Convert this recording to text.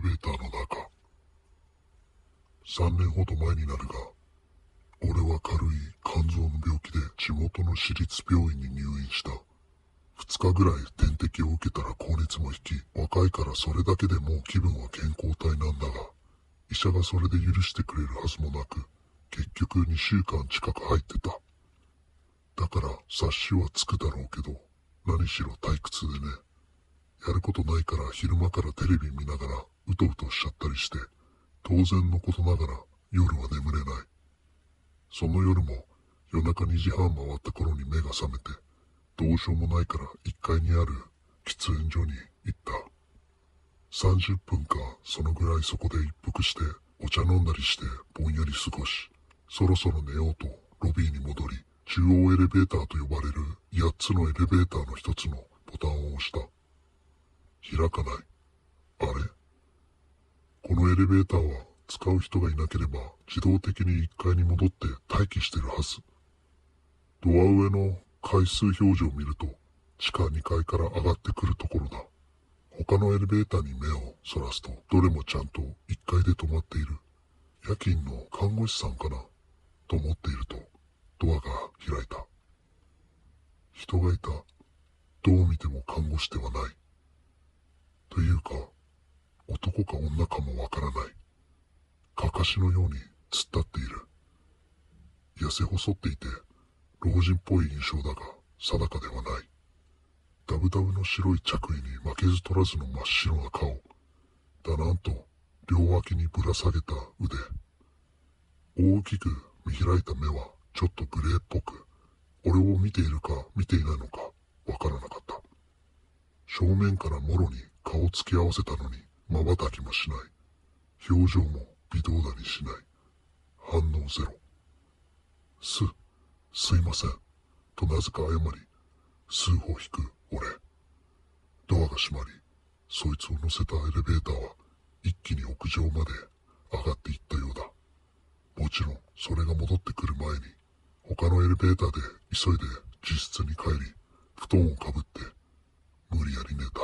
ベーターの中。3年ほど前になるが、俺は軽い肝臓の病気で地元の私立病院に入院した。2日ぐらい点滴を受けたら高熱も引き、若いからそれだけでもう気分は健康体なんだが、医者がそれで許してくれるはずもなく、結局2週間近く入ってた。だから察しはつくだろうけど、何しろ退屈でね。やることないから昼間からテレビ見ながらうとうとしちゃったりして、当然のことながら夜は眠れない。その夜も夜中2時半回った頃に目が覚めて、どうしようもないから1階にある喫煙所に行った。30分かそのぐらいそこで一服してお茶飲んだりしてぼんやり過ごし、そろそろ寝ようとロビーに戻り、中央エレベーターと呼ばれる8つのエレベーターの1つのボタンを押した。開かない。あれ？このエレベーターは使う人がいなければ自動的に1階に戻って待機してるはず。ドア上の回数表示を見ると地下2階から上がってくるところだ。他のエレベーターに目をそらすとどれもちゃんと1階で止まっている。夜勤の看護師さんかな？と思っているとドアが開いた。人がいた。どう見ても看護師ではない。というか、男か女かもわからない。かかしのように突っ立っている。痩せ細っていて、老人っぽい印象だが、定かではない。ダブダブの白い着衣に負けず取らずの真っ白な顔。だなんと、両脇にぶら下げた腕。大きく見開いた目はちょっとグレーっぽく、俺を見ているか見ていないのかわからなかった。正面からもろに顔つき合わせたのに瞬きもしない。表情も微動だにしない。反応ゼロ。す、すいません。となぜか謝り、数歩引く俺。ドアが閉まり、そいつを乗せたエレベーターは一気に屋上まで上がっていったようだ。もちろん、それが戻ってくる前に、他のエレベーターで急いで自室に帰り、布団をかぶって、無理やり寝た。